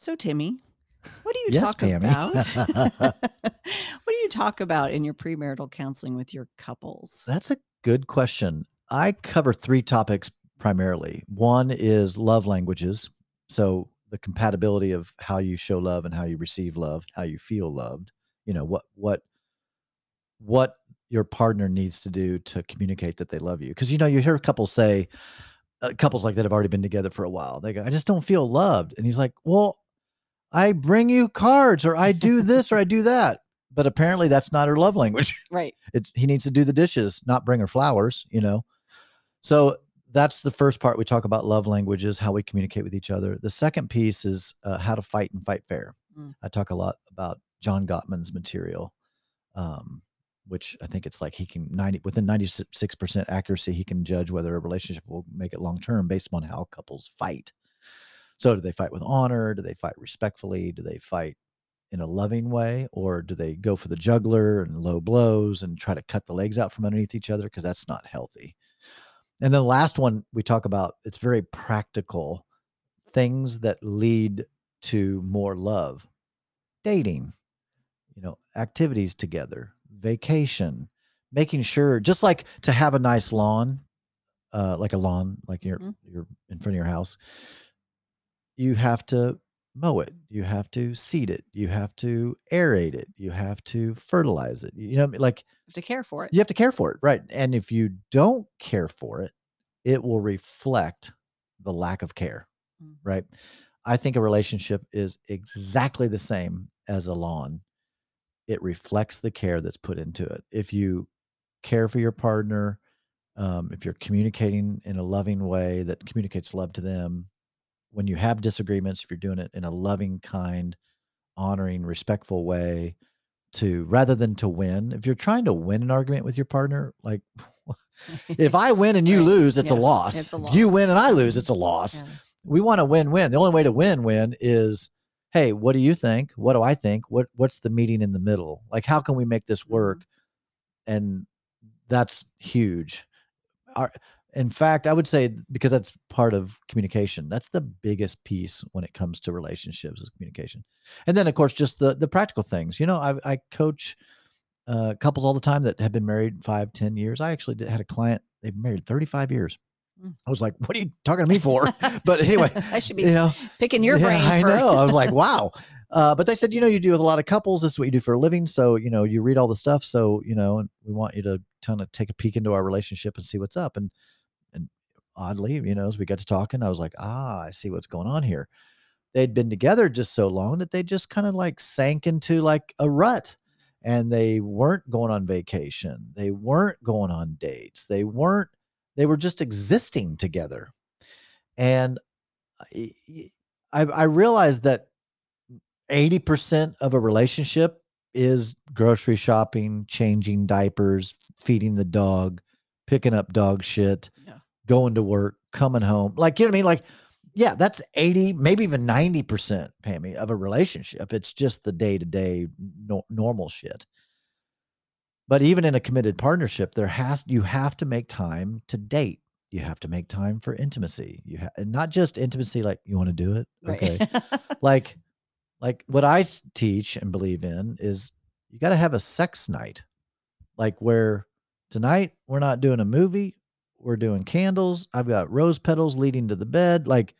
So, Timmy, what do you Yes, talk Pammy. about? what do you talk about in your premarital counseling with your couples? That's a good question. I cover three topics primarily. One is love languages. So the compatibility of how you show love and how you receive love, how you feel loved. You know, what what what your partner needs to do to communicate that they love you. Because you know, you hear couples say, uh, couples like that have already been together for a while. They go, I just don't feel loved. And he's like, Well, I bring you cards or I do this or I do that. But apparently that's not her love language Right. it, he needs to do the dishes, not bring her flowers, you know. So that's the first part. We talk about love languages, how we communicate with each other. The second piece is uh, how to fight and fight fair. Mm. I talk a lot about John Gottman's material, um, which I think it's like he can ninety within ninety six percent accuracy, he can judge whether a relationship will make it long term based on how couples fight. So, do they fight with honor? Do they fight respectfully? Do they fight in a loving way or do they go for the juggler and low blows and try to cut the legs out from underneath each other because that's not healthy and then the last one we talk about it's very practical things that lead to more love dating you know activities together vacation making sure just like to have a nice lawn uh like a lawn like you're Mhm. you're in front of your house you have to mow it you have to seed it you have to aerate it you have to fertilize it you know what I mean? like have to care for it. you have to care for it right and if you don't care for it it will reflect the lack of care Mm. right i think a relationship is exactly the same as a lawn it reflects the care that's put into it if you care for your partner um, if you're communicating in a loving way that communicates love to them when you have disagreements if you're doing it in a loving kind honoring respectful way to rather than to win if you're trying to win an argument with your partner like if i win and you Right. lose it's a loss it's a if you win and i lose it's a loss. Yeah. we want to win win the only way to win win is hey what do you think? What do i think? What what's the meeting in the middle? Like how can we make this Mhm. work? And that's huge. Our, in fact i would say because that's part of communication that's the biggest piece when it comes to relationships is communication and then of course just the the practical things you know i, I coach uh, couples all the time that have been married five ten years i actually did, had a client they've married 35 years Mm. i was like what are you talking to me for but anyway I should be you know picking your yeah, brain. I know. I was like, wow. Uh, but they said, you know, you do with a lot of couples. This is what you do for a living. So, you know, you read all the stuff. So, you know, and we want you to kind of take a peek into our relationship and see what's up. And and oddly, you know, as we got to talking, I was like, ah, I see what's going on here. They'd been together just so long that they just kind of like sank into like a rut. And they weren't going on vacation. They weren't going on dates. They weren't, they were just existing together. And I, I I realized that 80% of a relationship is grocery shopping, changing diapers, feeding the dog, picking up dog shit, Yeah. Going to work, coming home. Like, you know what I mean? Like, yeah, that's 80, maybe even 90%, Pammy, of a relationship. It's just the day to day normal shit. But even in a committed partnership, there has you have to make time to date. You have to make time for intimacy. You have and not just intimacy like you want to do it. Right. Okay. like like what I teach and believe in is you got to have a sex night. Like where tonight we're not doing a movie, we're doing candles. I've got rose petals leading to the bed. Like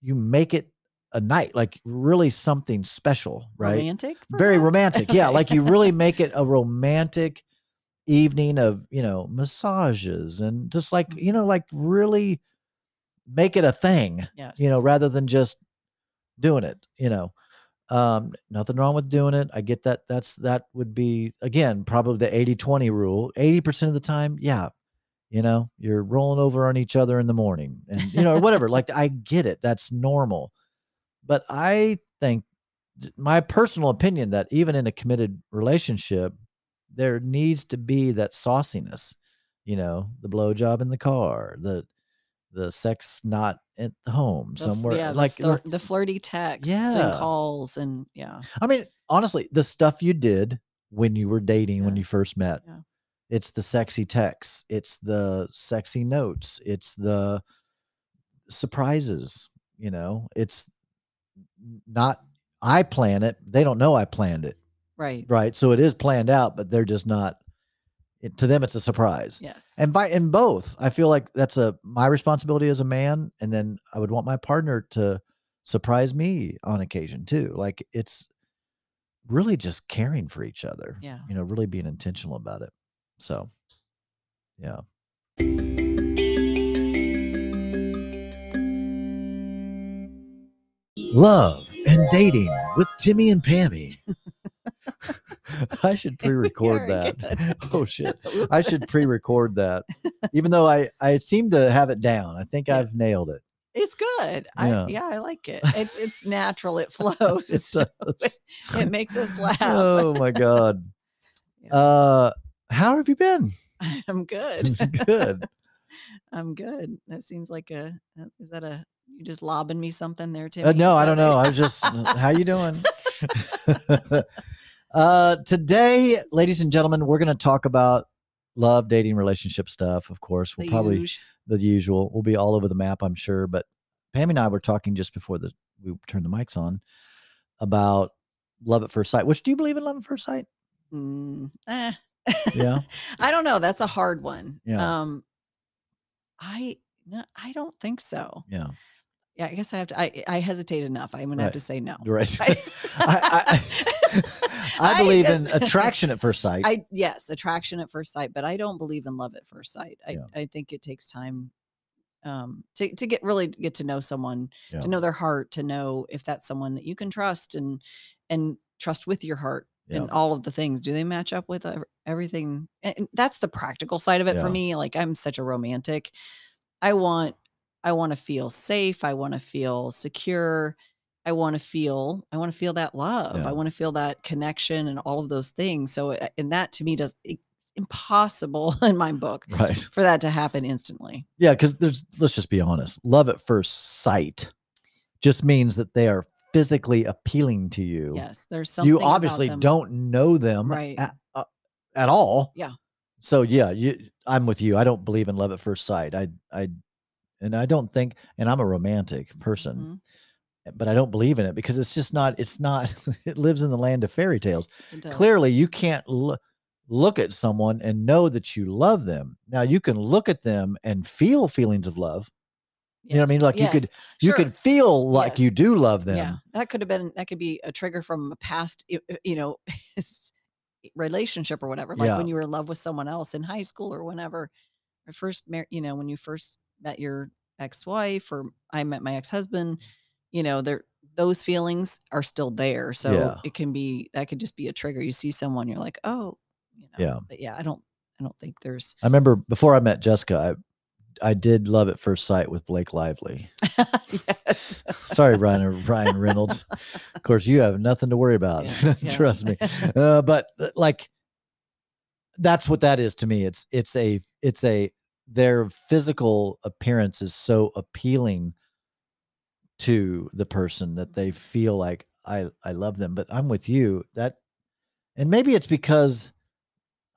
you make it a night, like really something special, right? Romantic. very perhaps? romantic yeah like you really make it a romantic evening of you know massages and just like you know like really make it a thing yes. you know rather than just doing it you know um nothing wrong with doing it i get that that's that would be again probably the 80 20 rule 80% of the time yeah you know you're rolling over on each other in the morning and you know whatever like i get it that's normal but i think my personal opinion that even in a committed relationship there needs to be that sauciness you know the blowjob in the car the the sex not at home The somewhere yeah, like the- the, flirty texts and calls and yeah. I mean, honestly, the stuff you did when you were dating, when you first met, Yeah. It's the sexy texts, it's the sexy notes, it's the surprises, you know, it's not I plan it. They don't know I planned it, Right. right? So it is planned out, but they're just not. It, to them, it's a surprise. Yes. And by in both, I feel like that's a my responsibility as a man, and then I would want my partner to surprise me on occasion too. Like it's really just caring for each other. Yeah. You know, really being intentional about it. So, yeah. Love and dating with Timmy and Pammy. I should pre-record that. Oh shit. I should pre-record that. Even though I I seem to have it down. I think Yeah. I've nailed it. It's good. Yeah. I yeah, I like it. It's it's natural. It flows. It does. it makes us laugh. Oh my god. Yeah. Uh how have you been? I'm good. Good. I'm good. That seems like a uh, is that a you just lobbing me something there, Tim? Uh, no, I don't know. I was just how you doing? uh today, ladies and gentlemen, we're gonna talk about love, dating, relationship stuff. Of course. We'll the probably huge. the usual. We'll be all over the map, I'm sure. But Pam and I were talking just before the we turned the mics on about love at first sight. Which do you believe in love at first sight? Mm, eh. Yeah. I don't know. That's a hard one. Yeah. Um, I no, I don't think so. Yeah. Yeah, I guess I have to. I I hesitate enough. I'm gonna have to say no. Right. I, I, I, I believe in guess- attraction at first sight. I yes, attraction at first sight, but I don't believe in love at first sight. I Yeah. I think it takes time um to to get really get to know someone, Yeah. to know their heart, to know if that's someone that you can trust and and trust with your heart and all of the things. Do they match up with everything? And and that's the practical side of it Yeah. for me. Like I'm such a romantic. I want I want to feel safe. I want to feel secure. I want to feel I want to feel that love. Yeah. I want to feel that connection and all of those things. So uh, and that to me does it's impossible in my book right. for that to happen instantly. Yeah, because there's let's just be honest. Love at first sight just means that they are physically appealing to you. Yes, there's something you obviously don't know them Right. at, uh, at all. Yeah. So yeah, you I'm with you. I don't believe in love at first sight. I I and I don't think and I'm a romantic person, Mhm, but I don't believe in it because it's just not it's not it lives in the land of fairy tales. Clearly you can't l- look at someone and know that you love them. Now you can look at them and feel feelings of love. You know what I mean? Yes, Like you could yes, you sure. could feel like Yes. you do love them. Yeah, that could have been that could be a trigger from a past, you know, relationship or whatever. Like Yeah. when you were in love with someone else in high school or whenever, or first, mar- you know, when you first met your ex-wife or I met my ex-husband. You know, there those feelings are still there, so Yeah. it can be that could just be a trigger. You see someone, you're like, oh, you know, Yeah. but yeah. I don't, I don't think there's. I remember before I met Jessica, I I did love at first sight with Blake Lively. yes. Sorry, Ryan Ryan Reynolds. Of course, you have nothing to worry about. Yeah, yeah. Trust me. Uh, but uh, like, that's what that is to me. It's it's a it's a their physical appearance is so appealing to the person that they feel like I I love them. But I'm with you that, and maybe it's because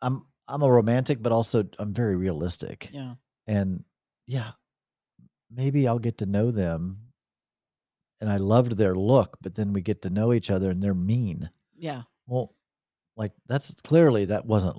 I'm I'm a romantic, but also I'm very realistic yeah. and yeah maybe i'll get to know them and i loved their look but then we get to know each other and they're mean Yeah. well like that's clearly that wasn't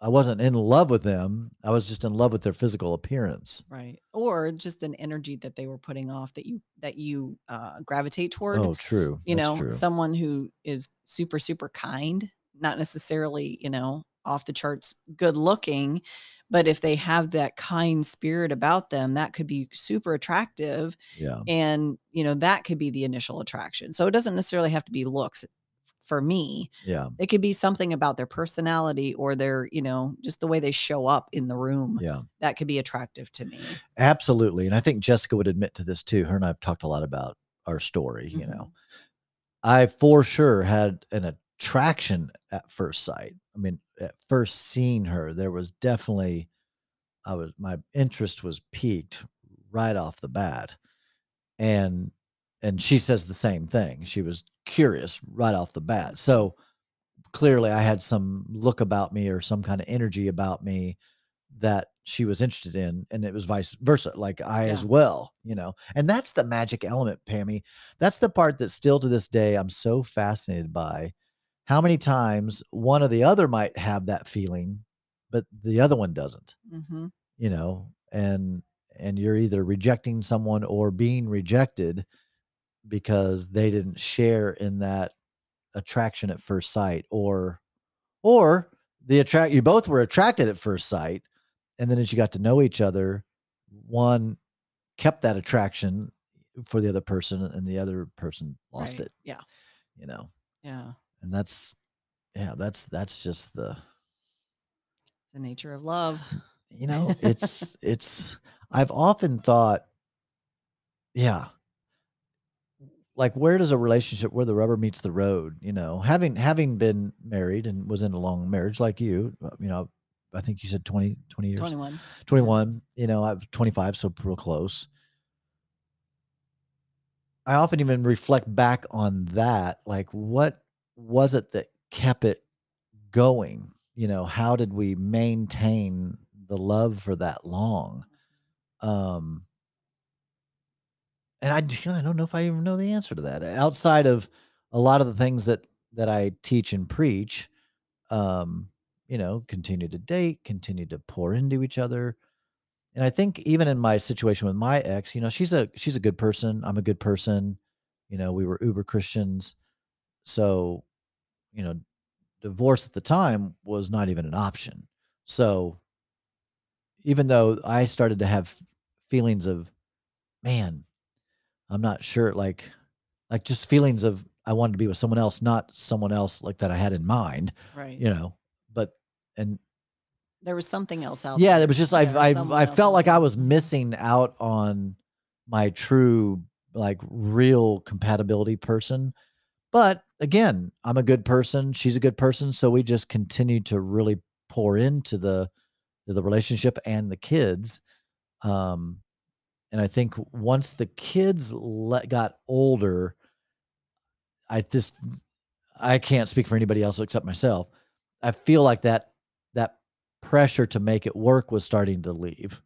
I wasn't in love with them i was just in love with their physical appearance Right. Or just an energy that they were putting off that you that you uh gravitate toward. oh true you That's know, true. someone who is super, super kind, not necessarily, you know, off the charts good looking, but if they have that kind spirit about them, that could be super attractive. yeah And, you know, that could be the initial attraction. So it doesn't necessarily have to be looks for me. yeah It could be something about their personality or their, you know, just the way they show up in the room yeah that could be attractive to me. absolutely and i think jessica would admit to this too her and i've talked a lot about our story you Mhm. know I for sure had an attraction at first sight. I mean, at first seeing her, there was definitely I was my interest was piqued right off the bat. And and she says the same thing. She was curious right off the bat. So clearly I had some look about me or some kind of energy about me that she was interested in and it was vice versa like i Yeah. as well you know and that's the magic element pammy that's the part that still to this day i'm so fascinated by how many times one or the other might have that feeling but the other one doesn't hmm you know and and you're either rejecting someone or being rejected because they didn't share in that attraction at first sight or or the attract you both were attracted at first sight and then as you got to know each other one kept that attraction for the other person and the other person lost Right. it Yeah. you know Yeah. And that's yeah that's that's just the It's the nature of love. you know it's it's i've often thought yeah like where does a relationship where the rubber meets the road you know having having been married and was in a long marriage like you uh, you know i think you said 20 20 years 21. 21 you know i was 25 so real close i often even reflect back on that like what was it that kept it going? You know how did we maintain the love for that long? Um and I don't know if i even know the answer to that outside of a lot of the things that that i teach and preach um you know continue to date continue to pour into each other. And i think even in my situation with my ex you know she's a she's a good person i'm a good person you know we were uber christians. So you know divorce at the time was not even an option so even though i started to have feelings of man i'm not sure like like just feelings of i wanted to be with someone else not someone else like that i had in mind Right. you know but and There was something else out there. yeah there. it was just i There was i i felt like i was missing out on my true like real compatibility person but again i'm a good person she's a good person so we just continued to really pour into the to the relationship and the kids um and i think once the kids let, got older i just i can't speak for anybody else except myself. I feel like that that pressure to make it work was starting to leave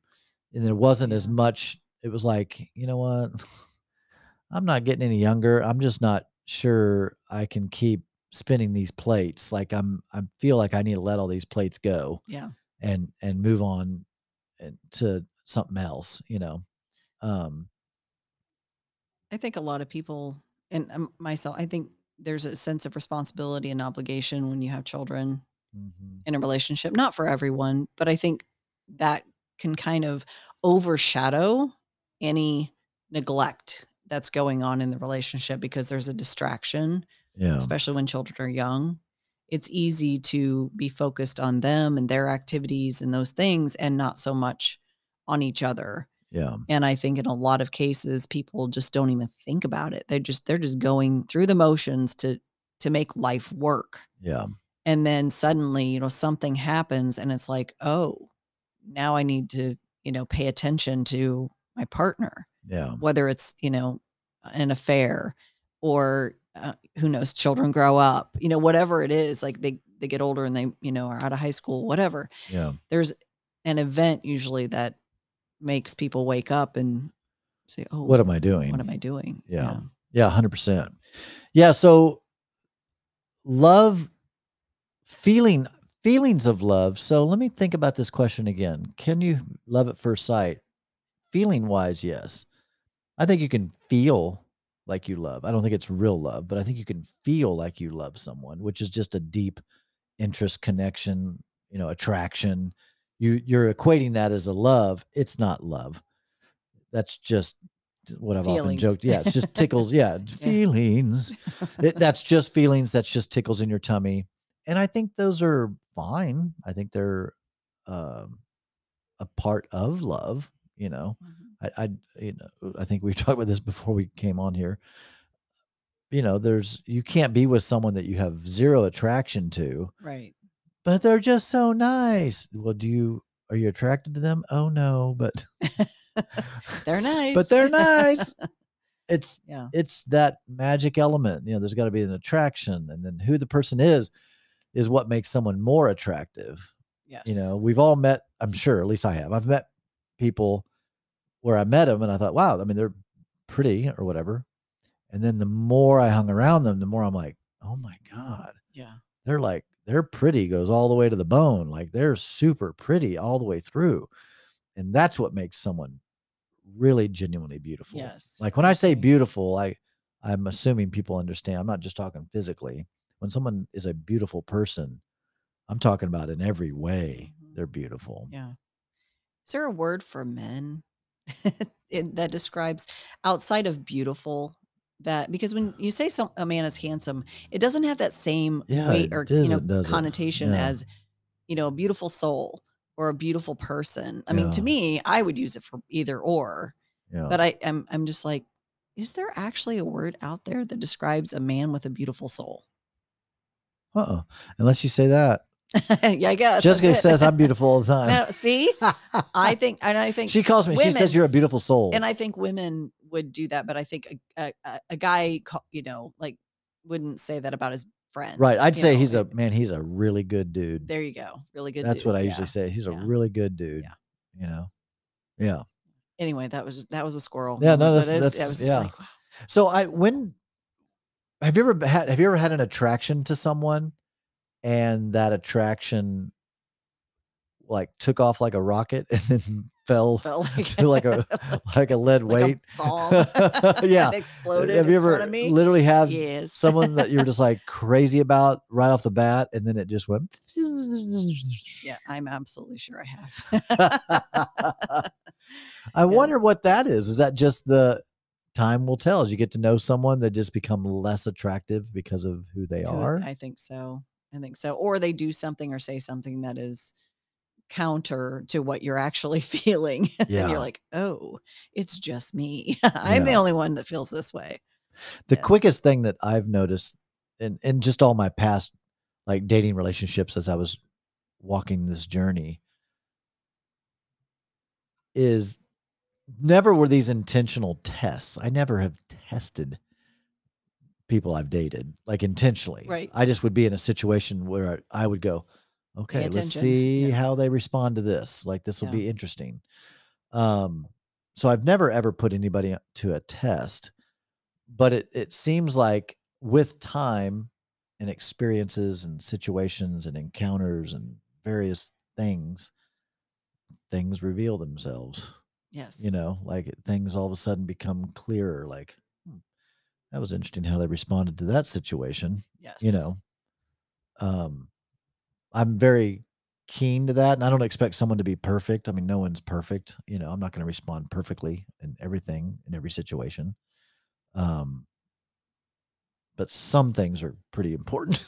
and there wasn't as much it was like you know what? I'm not getting any younger i'm just not sure i can keep spinning these plates like i'm i feel like i need to let all these plates go Yeah. and and move on to something else you know um I think a lot of people, and um, myself, I think there's a sense of responsibility and obligation when you have children mhm, in a relationship. Not for everyone, but I think that can kind of overshadow any neglect that's going on in the relationship because there's a distraction, yeah especially when children are young. It's easy to be focused on them and their activities and those things and not so much on each other. yeah And I think in a lot of cases, people just don't even think about it. They just they're just going through the motions to to make life work. yeah And then suddenly, you know, something happens and it's like, oh, now I need to, you know, pay attention to my partner, yeah whether it's, you know, an affair or uh, who knows, children grow up, you know, whatever it is, like they they get older and they, you know, are out of high school, whatever. yeah There's an event usually that makes people wake up and say, "Oh, what am i doing what am I doing?" Yeah. Yeah, 100%. Yeah, so love feeling feelings of love. So let me think about this question again. Can you love at first sight? Feeling wise, yes. I think you can feel like you love. I don't think it's real love, but I think you can feel like you love someone, which is just a deep interest connection, you know, attraction. You you're equating that as a love. It's not love. That's just what I've often joked. Yeah, it's just tickles. Yeah, feelings. It, that's just feelings. That's just tickles in your tummy. And I think those are fine. I think they're um, a part of love. You know, Mhm. I, I, you know, uh, I think we talked about this before we came on here. You know, there's you can't be with someone that you have zero attraction to, Right. but they're just so nice. Well, do you are you attracted to them? Oh no, but They're nice. but they're nice. It's yeah. it's that magic element. You know, there's got to be an attraction, and then who the person is is what makes someone more attractive. Yes. You know, we've all met, I'm sure, at least I have. I've met people where I met them and I thought, wow, I mean, they're pretty or whatever. And then the more I hung around them, the more I'm like, oh my God, Yeah. they're like, they're pretty goes all the way to the bone. Like they're super pretty all the way through. And that's what makes someone really genuinely beautiful. Yes. Like when I say beautiful, I I'm assuming people understand. I'm not just talking physically. When someone is a beautiful person, I'm talking about in every way Mhm. they're beautiful. Yeah. Is there a word for men it, that describes outside of beautiful that because when you say some a man is handsome, it doesn't have that same Yeah, weight or you know doesn't, does it? connotation Yeah. as you know a beautiful soul or a beautiful person. I mean, to me, I would use it for either or, Yeah. but I I'm I'm just like, is there actually a word out there that describes a man with a beautiful soul? uh-uh. Unless you say that. yeah, I guess. Jessica says I'm beautiful all the time. No, see, I think, and I think she calls me. she says you're a beautiful soul. and I think women would do that, but I think a a, a- guy, you know, like wouldn't say that about his friend. right. I'd say know, he's a man, he's a really good dude. There you go. Really good. That's dude, what I yeah. usually say. He's a really good dude. Yeah. You know? Yeah. Anyway, that was that was a squirrel. Yeah, no, that's- but that's- was yeah. like, wow. So I when have you ever had have you ever had an attraction to someone and that attraction like took off like a rocket and then fell felt like to like a like a lead like weight? a bomb. Yeah. exploded have you ever front of me. literally have yes, someone that you're just like crazy about right off the bat and then it just went yeah, I'm absolutely sure I have. I wonder what that is. Is that just the time will tell as you get to know someone they just become less attractive because of who they are? I think so. I think so. Or they do something or say something that is counter to what you're actually feeling. and Yeah. you're like, oh, it's just me. I'm the only one that feels this way. the Yes. quickest thing that I've noticed in in just all my past like dating relationships as I was walking this journey is never were these intentional tests. I never have tested people I've dated like intentionally. Right. I just would be in a situation where I, would go, okay, let's see Yeah. how they respond to this. Like this will Yeah. be interesting. Um, so I've never ever put anybody to a test, but it it seems like with time and experiences and situations and encounters and various things, things reveal themselves Yes. you know like things all of a sudden become clearer like that was interesting how they responded to that situation yes. you know um i'm very keen to that and i don't expect someone to be perfect i mean no one's perfect you know i'm not going to respond perfectly in everything in every situation um but some things are pretty important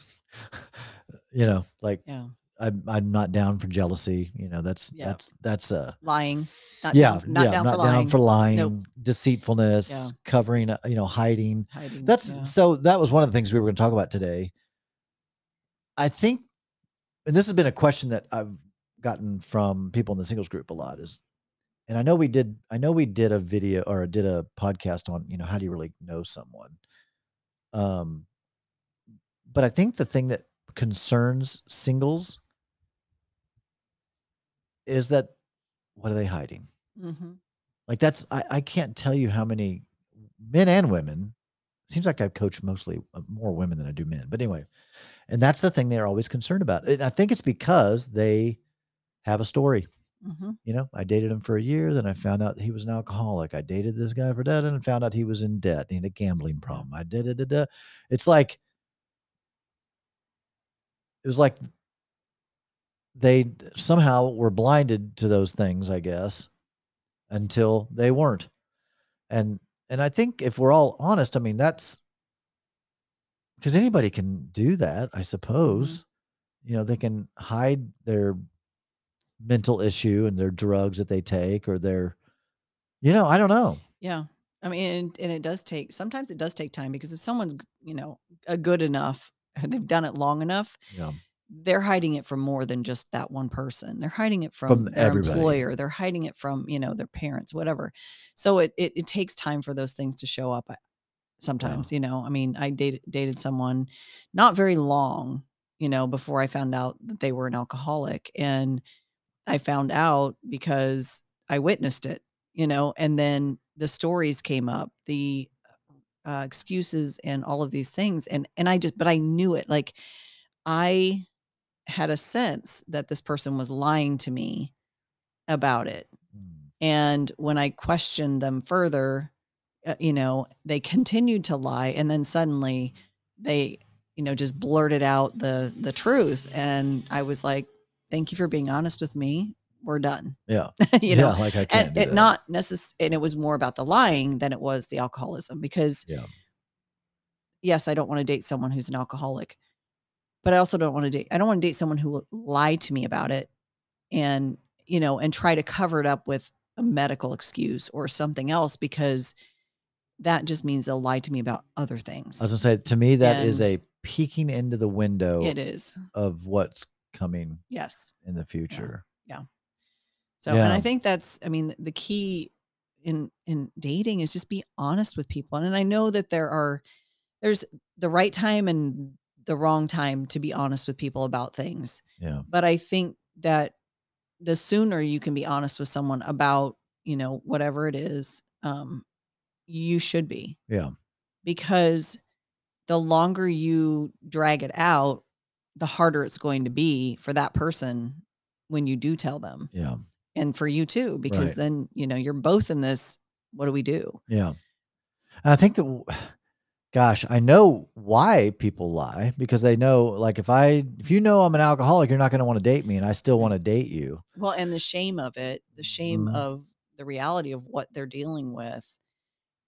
you know like Yeah. I'm, I'm not down for jealousy you know that's Yeah. that's that's uh Lying. Not yeah, down, not yeah, down not for lying. down for lying, Nope. deceitfulness, covering, uh, you know, hiding. hiding. That's yeah. so. That was one of the things we were going to talk about today. I think, and this has been a question that I've gotten from people in the singles group a lot is, and I know we did, I know we did a video or did a podcast on, you know, how do you really know someone? Um, but I think the thing that concerns singles is that what are they hiding? Mhm. Like that's I, I can't tell you how many men and women. Seems like I've coached mostly uh, more women than I do men. But anyway, and that's the thing they're always concerned about. And I think it's because they have a story. Mhm. You know, I dated him for a year, then I found out he was an alcoholic. I dated this guy for debt and found out he was in debt. He had a gambling problem. I did it. It's like it was like they somehow were blinded to those things, I guess, until they weren't. And and I think if we're all honest, I mean that's because anybody can do that, I suppose. Mm-hmm. You know, they can hide their mental issue and their drugs that they take or their you know, I don't know. Yeah. I mean, and, and it does take, sometimes it does take time because if someone's, you know, a good enough, they've done it long enough, Yeah. They're hiding it from more than just that one person. They're hiding it from, From their everybody. employer. They're hiding it from, you know, their parents, whatever. So it, it, it takes time for those things to show up. uh, Sometimes, you know, I mean, I dated, dated someone not very long, you know, before I found out that they were an alcoholic. And I found out because I witnessed it, you know, and then the stories came up, the uh, excuses and all of these things. And, and I just, but I knew it. Like I had a sense that this person was lying to me about it. Mm. And when I questioned them further, uh, you know, they continued to lie. And then suddenly they, you know, just blurted out the the truth. And I was like, thank you for being honest with me. We're done. Yeah. you know, yeah, like I can't and it not necess- and it was more about the lying than it was the alcoholism because Yeah. yes, I don't want to date someone who's an alcoholic, but I also don't want to date I don't want to date someone who will lie to me about it and, you know, and try to cover it up with a medical excuse or something else because that just means they'll lie to me about other things. I was gonna say to me that is And- a peeking into the window It is. of what's coming Yes. in the future. Yeah. So, and I think that's, I mean, the key in in dating is just be honest with people. And, I know that there are, there's the right time and the wrong time to be honest with people about things. Yeah. But I think that the sooner you can be honest with someone about, you know, whatever it is, um, you should be Yeah. because the longer you drag it out, the harder it's going to be for that person when you do tell them Yeah. and for you too because Right. then you know you're both in this what do we do Yeah. And I think that, gosh, I know why people lie because they know, like, if I, if you know I'm an alcoholic, you're not going to want to date me, and I still want to date you. well and the shame of it the shame Mhm. of the reality of what they're dealing with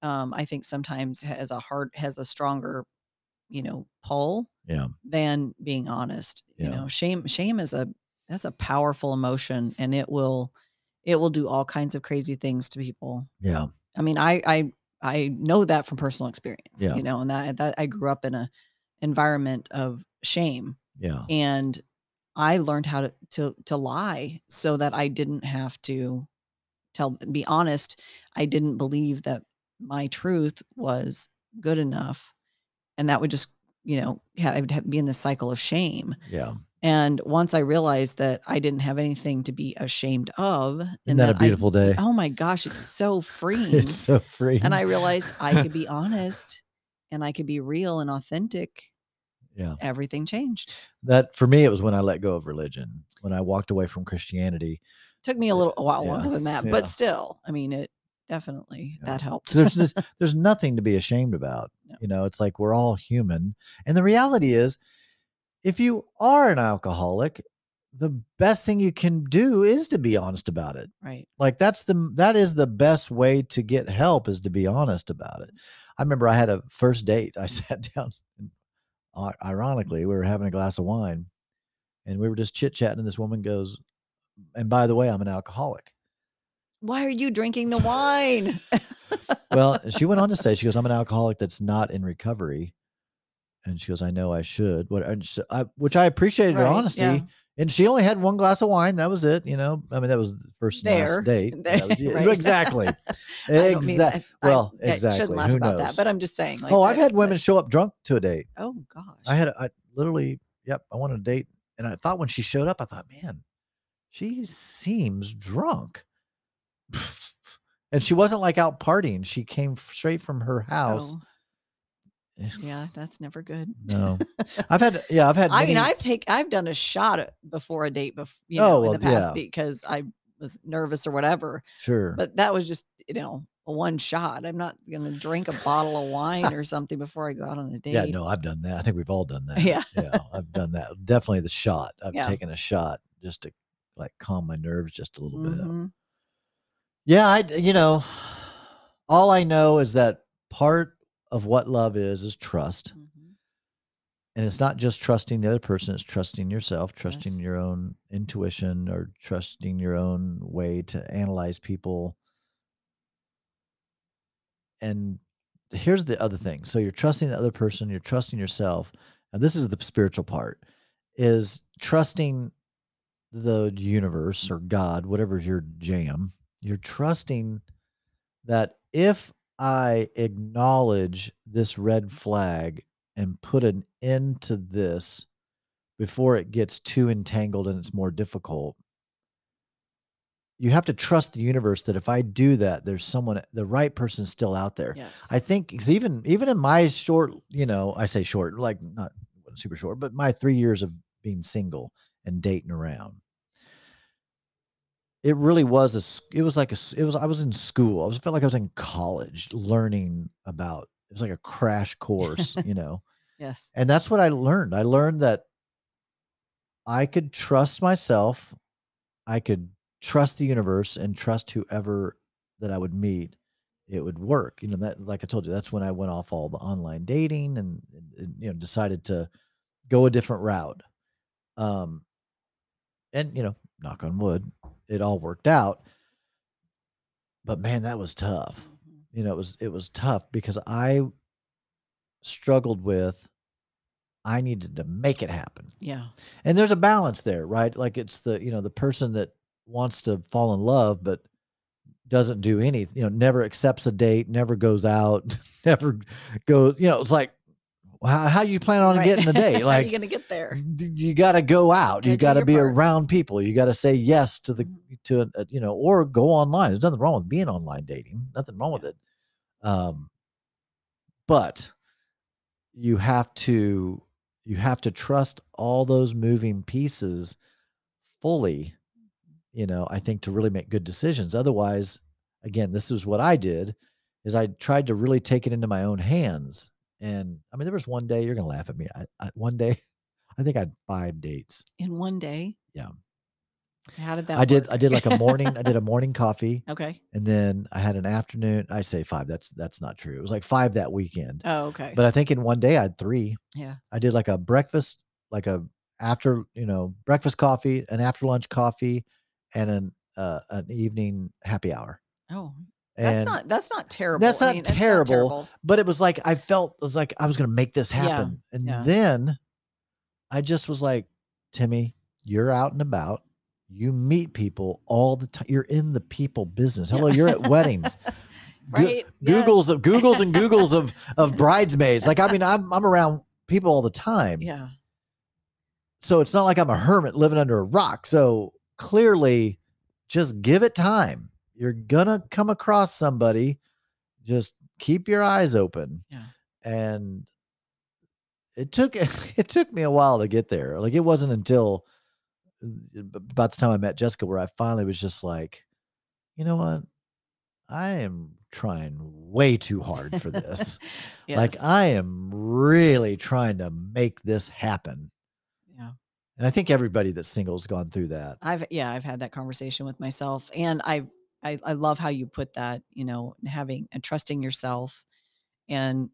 um i think sometimes has a hard has a stronger you know pull Yeah. than being honest you know shame shame is a that's a powerful emotion and it will it will do all kinds of crazy things to people Yeah. I mean, I I I know that from personal experience, Yeah. you know, and that that I grew up in a environment of shame Yeah. and I learned how to to to lie so that I didn't have to tell be honest. I didn't believe that my truth was good enough and that would just, you know, I would have, be in this cycle of shame. Yeah. And once I realized that I didn't have anything to be ashamed of, Isn't and that a I- beautiful day? oh my gosh, it's so freeing it's so free. and I realized I could be honest and I could be real and authentic. yeah. Everything changed. That for me, it was when I let go of religion, when I walked away from Christianity. Took me a uh, little a while Yeah, longer than that, yeah. but still, I mean, it definitely Yeah. that helped. There's, there's nothing to be ashamed about. No. You know, it's like we're all human. And the reality is, if you are an alcoholic, the best thing you can do is to be honest about it. right. Like that's the that is the best way to get help is to be honest about it. I remember I had a first date. I sat down and ironically, we were having a glass of wine and we were just chit-chatting and this woman goes, "And by the way, I'm an alcoholic." Why are you drinking the wine? Well, she went on to say, she goes, "I'm an alcoholic that's not in recovery." And she goes, "I know I should." What and so I, which I appreciated her honesty. yeah. And she only had one glass of wine. That was it. You know, I mean, that was the first There. date. There, right. Exactly. I don't mean Exact- that- I- well, I exactly. Shouldn't laugh Who about knows? that, but I'm just saying. Like, oh, I've had women that- show up drunk to a date. oh gosh. I had, a, I literally, yep, I wanted a date. And I thought when she showed up, I thought, man, she seems drunk. and she wasn't like out partying. She came straight from her house. Oh, yeah, that's never good. No, I've had, yeah, I've had. I mean, I've take I've done a shot before a date before, you Oh, know, well, in the past yeah. because I was nervous or whatever. sure. But that was just, you know, a one shot. I'm not going to drink a bottle of wine or something before I go out on a date. yeah, no, I've done that. I think we've all done that. Yeah. yeah, I've done that. Definitely the shot. I've Yeah. taken a shot just to like calm my nerves just a little bit. Mhm. Yeah, I you know, all I know is that part of what love is is trust. Mhm. And it's not just trusting the other person, it's trusting yourself, trusting Yes. your own intuition or trusting your own way to analyze people. And here's the other thing. So you're trusting the other person, you're trusting yourself. And this is the spiritual part is trusting the universe or God, whatever's your jam. You're trusting that if I acknowledge this red flag and put an end to this, before it gets too entangled and it's more difficult you have to trust the universe that if I do that, there's someone, the right person's still out there. Yes. I think 'cause even even in my short, you know, I say short, like not super short, but my three years of being single and dating around, it really was a It was like a It was. I was in school. I was felt like I was in college, learning about. It was like a crash course, you know, yes. and that's what I learned. I learned that I could trust myself. I could trust the universe and trust whoever that I would meet. It would work. You know, that like I told you, that's when I went off all the online dating and, and you know, decided to go a different route. Um and you know, knock on wood, it all worked out. But man, that was tough. Mhm. You know, it was it was tough because I struggled with I needed to make it happen. Yeah. And there's a balance there, right? Like it's the, you know, the person that wants to fall in love but doesn't do anything, you know, never accepts a date, never goes out, never goes, you know, it's like how, how you plan on Right. getting the date? How are Like you gonna get there? you got to go out, Gotta you got to be part. around people, you got to say yes to the Mhm. to a, a- you know, or go online. There's nothing wrong with being online dating. Nothing wrong with it. Um but you have to you have to trust all those moving pieces fully you know i think to really make good decisions otherwise again this is what i did is i tried to really take it into my own hands and i mean there was one day you're gonna laugh at me I, I, one day i think i had five dates In one day. Yeah. How did that i did i did like a morning i did a morning coffee Okay. and then i had an afternoon i say five that's that's not true it was like five that weekend Oh, okay. but i think in one day i had three yeah. I did like a breakfast, like a after, you know, breakfast coffee, an after lunch coffee, and an uh, an evening happy hour. Oh, that's not that's not terrible. that's I not mean, terrible, but it was like I felt it was like I was going to make this Yeah, happen. and yeah. then I just was like, Timmy, you're out and about. You meet people all the time. You're in the people business. Yeah. Hello, you're at weddings. Go- right? Yes. Googles of Googles and Googles of of bridesmaids. Like I mean, I'm I'm around people all the time. Yeah. So it's not like I'm a hermit living under a rock. So clearly, just give it time. You're gonna come across somebody. Just keep your eyes open. Yeah. And it took it took me a while to get there. Like it wasn't until uh, about the time I met Jessica where I finally was just like, you know what? I am trying way too hard for this. Like I am really trying to make this happen. yeah. And I think everybody that's single has gone through that. I've yeah, I've had that conversation with myself, and I I, I love how you put that. You know, having and trusting yourself, and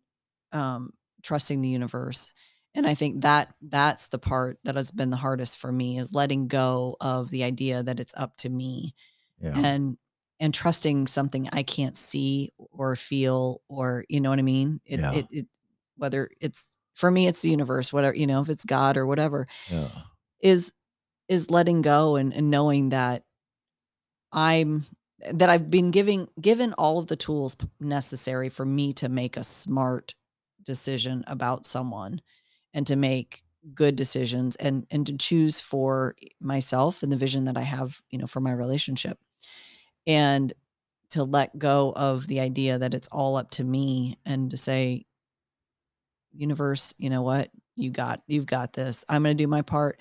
um, trusting the universe. And I think that that's the part that has been the hardest for me is letting go of the idea that it's up to me Yeah. and and trusting something I can't see or feel or you know what I mean. It Yeah. it, it whether it's for me it's the universe, whatever you know, if it's God or whatever yeah. is is letting go and, and knowing that I'm that I've been giving given all of the tools necessary for me to make a smart decision about someone and to make good decisions and and to choose for myself and the vision that I have, you know, for my relationship. And to let go of the idea that it's all up to me and to say universe, you know what? You got you've got this. I'm going to do my part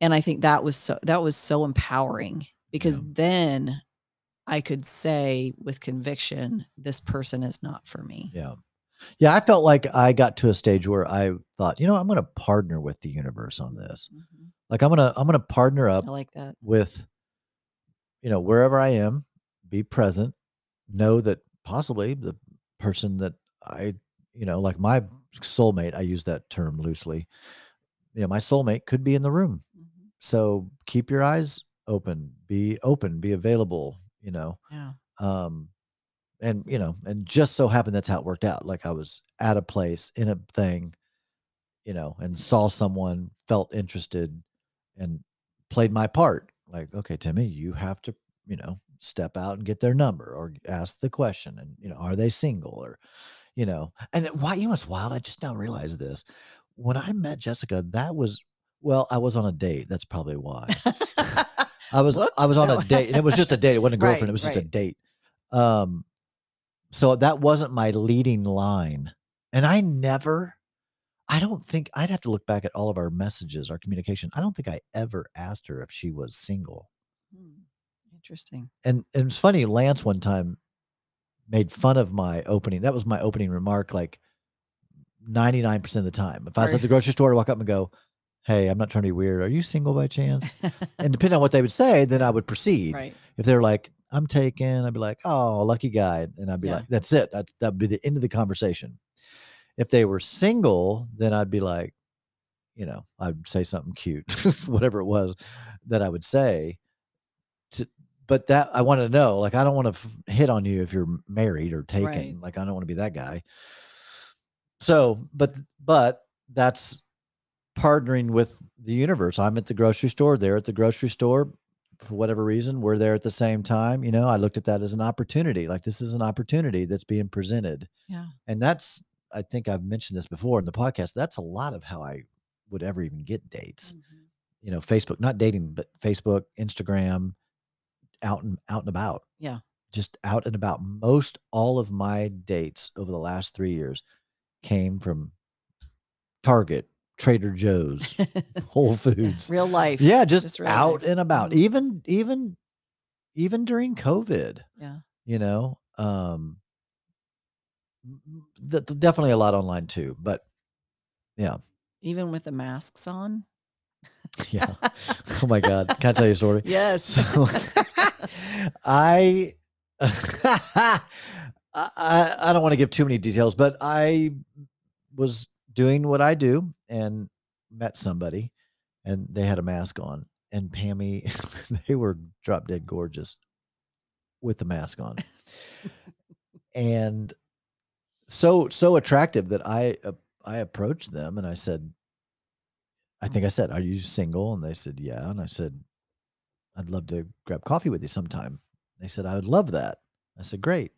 and i think that was so that was so empowering because Yeah. then i could say with conviction this person is not for me Yeah. Yeah. I felt like I got to a stage where I thought, you know, I'm going to partner with the universe on this. Mhm. Like I'm going to, I'm going to partner up i like that with, you know, wherever I am, be present, know that possibly the person that I, you know, like my soulmate, I use that term loosely. You know, my soulmate could be in the room. Mhm. So keep your eyes open, be open, be available, you know. yeah Um and you know, and just so happened that's how it worked out. Like I was at a place in a thing, you know, and saw someone, felt interested and played my part. Like, okay, Timmy, you have to, you know, step out and get their number or ask the question and, you know, are they single or, you know, and why, you know, what's wild? I just now realized this. When I met Jessica, that was Well, I was on a date. That's probably why. I was I was on a date, and it was just a date. It wasn't a Right, girlfriend. it was just a date. Um, so that wasn't my leading line, and I never. I don't think I'd have to look back at all of our messages, our communication. I don't think I ever asked her if she was single. Hmm, Interesting. And, and it's funny. Lance one time made fun of my opening. That was my opening remark. Like ninety nine percent of the time, if I was at the grocery store, I'd walk up and go, "Hey, I'm not trying to be weird. Are you single by chance?" and depending on what they would say, then I would proceed. right. If they're like, I'm taken, I'd be like, oh, lucky guy. And I'd be Yeah. like, that's it. That, that'd be the end of the conversation. If they were single, then I'd be like, you know, I'd say something cute, whatever it was that I would say. To, but that I want to know, like, I don't want to f- hit on you if you're married or taken. Right. Like, I don't want to be that guy. So, but, but that's partnering with the universe. I'm at the grocery store, they're at the grocery store for whatever reason, we're there at the same time. You know, I looked at that as an opportunity. Like this is an opportunity that's being presented. Yeah. And that's, I think I've mentioned this before in the podcast. That's a lot of how I would ever even get dates. Mhm. You know, Facebook, not dating, but Facebook, Instagram, out and out and about. Yeah. Just out and about. Most all of my dates over the last three years came from Target, Trader Joe's, Whole Foods. Real life. Yeah, just, just out life. and about. Mhm. Even even even during COVID, Yeah. you know. Um th- definitely a lot online too, but yeah. Even with the masks on. Yeah. oh my god. Can I tell you a story? Yes. So I I I don't want to give too many details, but I was doing what I do and met somebody and they had a mask on and Pammy they were drop dead gorgeous with the mask on. and so so attractive that I uh, I approached them and I said I think I said, "Are you single?" And they said, "Yeah." And I said, "I'd love to grab coffee with you sometime." They said, "I would love that." I said, "Great."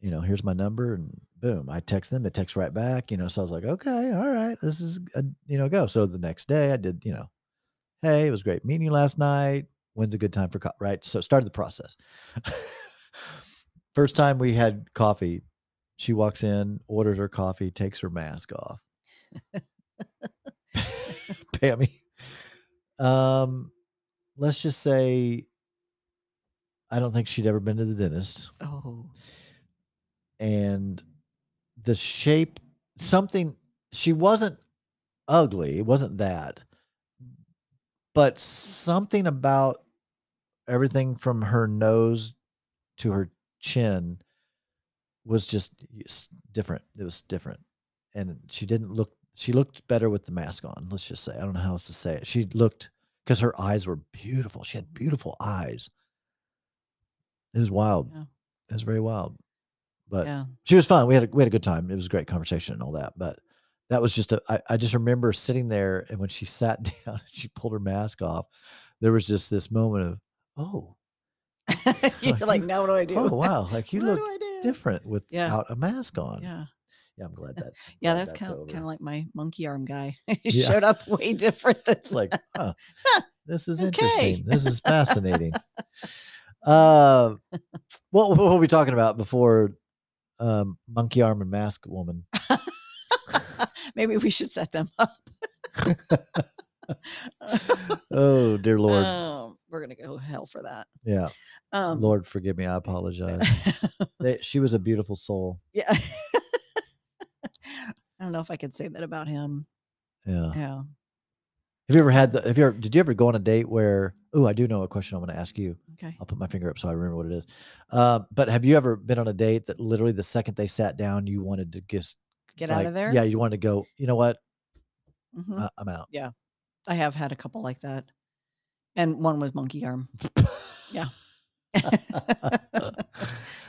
You know, here's my number, and boom, I text them. it texts right back. You know, so I was like, "Okay, all right, this is a, you know, go." So the next day, I did, you know, "Hey, it was great meeting you last night. When's a good time for co-? right?" So started the process. First time we had coffee, she walks in, orders her coffee, takes her mask off. Pammy. Um, let's just say I don't think she'd ever been to the dentist. oh. And the shape, something, she wasn't ugly. It wasn't that. But something about everything from her nose to her chin was just different. It was different. And she didn't look, she looked better with the mask on. Let's just say, I don't know how else to say it. She looked, because her eyes were beautiful. She had beautiful eyes. It was wild. Yeah. It was very wild. But Yeah. she was fun. We had a, we had a good time. It was a great conversation and all that. But that was just a. I, I just remember sitting there, and when she sat down and she pulled her mask off, there was just this moment of, oh, You're Like, like, now what do I do? oh wow, like you look do I do? different without Yeah. a mask on. Yeah. Yeah, I'm glad that. Yeah, glad that's that's kind of kind of like my monkey arm guy. he Yeah. showed up way different than It's like, huh, this is Okay. interesting. This is fascinating. uh, what, what were we talking about before? Um, monkey arm and mask woman. maybe we should set them up. Oh dear Lord. Um, we're gonna go hell for that. yeah, Um, Lord forgive me. I apologize. They, she was a beautiful soul. yeah. I don't know if I could say that about him. Yeah. Yeah. Have you ever had the? Have you ever? Did you ever go on a date where? Oh, I do know a question I'm going to ask you. Okay. I'll put my finger up so I remember what it is. Um, but have you ever been on a date that literally the second they sat down, you wanted to just Get out of there. Yeah, you wanted to go. You know what? Mhm. I, I'm out. Yeah, I have had a couple like that, and one was monkey arm. Yeah.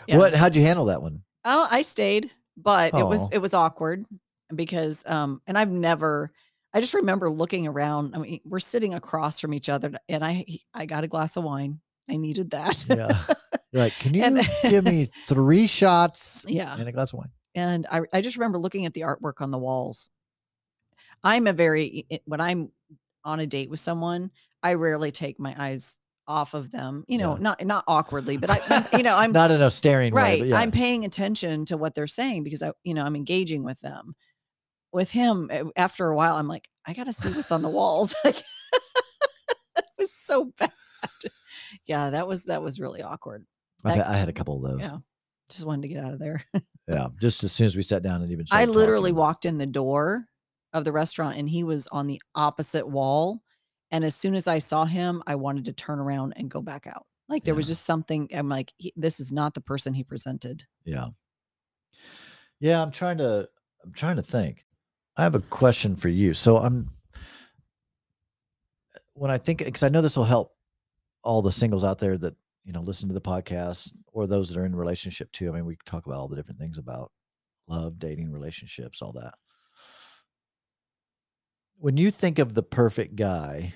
Yeah. What? How'd you handle that one? Oh, I stayed, but it was it was awkward because um and I've never I just remember looking around. I mean, we're sitting across from each other and I I got a glass of wine. I needed that. Yeah. You're like, can you And- give me three shots yeah. and a glass of wine? And I I just remember looking at the artwork on the walls. I'm a very when I'm on a date with someone, I rarely take my eyes off of them. You know, Yeah. not not awkwardly, but I, I'm- you know, I'm not in a staring right. but yeah. I'm paying attention to what they're saying because I, you know, I'm engaging with them. With him, eh, after a while, I'm like, I got to see what's on the walls. Like, it was so bad. Yeah, that was that was really awkward. I've I had a couple of those. Yeah, just wanted to get out of there. Yeah, just as soon as we sat down and even I literally talking. walked in the door of the restaurant and he was on the opposite wall. And as soon as I saw him, I wanted to turn around and go back out. Like there was just something. I'm like, he, this is not the person he presented. Yeah. Yeah, I'm trying to I'm trying to think. I have a question for you. So I'm when I think because I know this will help all the singles out there that, you know, listen to the podcast or those that are in relationship too. I mean, we talk about all the different things about love, dating, relationships, all that. When you think of the perfect guy,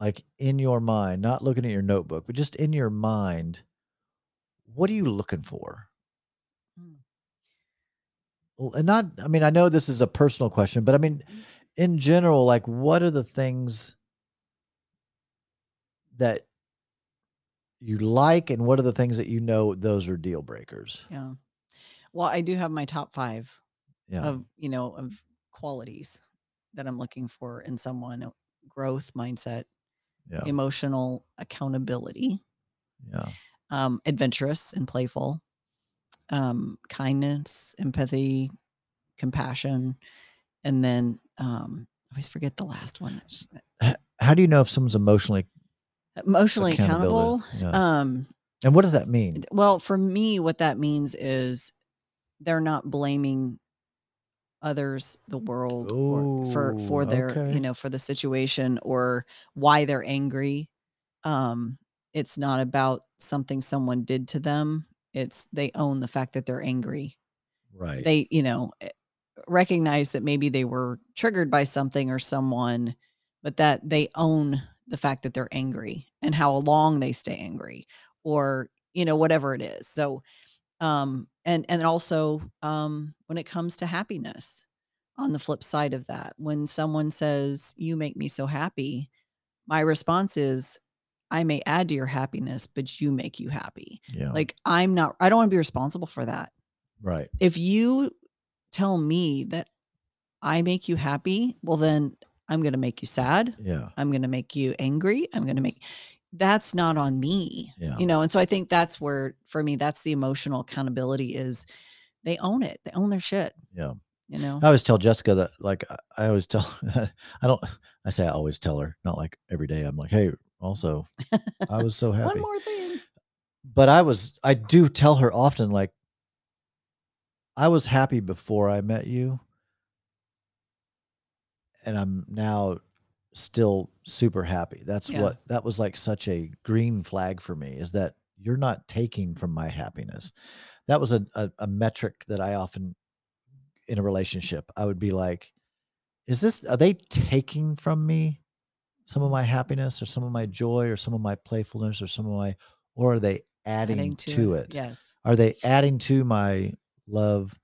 like in your mind, not looking at your notebook, but just in your mind, what are you looking for? Well, and not i mean i know this is a personal question but i mean in general like what are the things that you like and what are the things that you know those are deal breakers? Yeah. Well, I do have my top five yeah. of, you know, of qualities that I'm looking for in someone uh, growth mindset, yeah. emotional accountability, yeah. um, adventurous and playful, um, kindness, empathy, compassion, and then um, I always forget the last one. how do you know if someone's emotionally Emotionally accountable. yeah. Um, and what does that mean well, for me, what that means is they're not blaming others, the world, or for for their okay. you know for the situation or why they're angry. Um, it's not about something someone did to them. It's they own the fact that they're angry. right They you know eh, recognize that maybe they were triggered by something or someone, but that they own the fact that they're angry and how long they stay angry or you know whatever it is. So um and and also um when it comes to happiness on the flip side of that when someone says you make me so happy my response is i may add to your happiness but you make you happy. Yeah. Like i'm not i don't want to be responsible for that. Right. If you tell me that i make you happy well then i'm going to make you sad. Yeah. I'm going to make you angry. I'm going to make that's not on me yeah. you know? And so i think that's where for me that's the emotional accountability is they own it. They own their shit yeah. you know? I always tell Jessica that, like, I- I always tell, I don't, I say I always tell her, not like every day. I'm like, hey, also, I was so happy. one more thing But I was, I do tell her often, like, I was happy before I met you. And I'm now still super happy. That's Yeah. what, that was like such a green flag for me is that you're not taking from my happiness. That was a, a, a metric that I often in a relationship, I would be like, is this, are they taking from me some of my happiness or some of my joy or some of my playfulness or some of my, or are they adding, to, it? yes Are they adding to my love?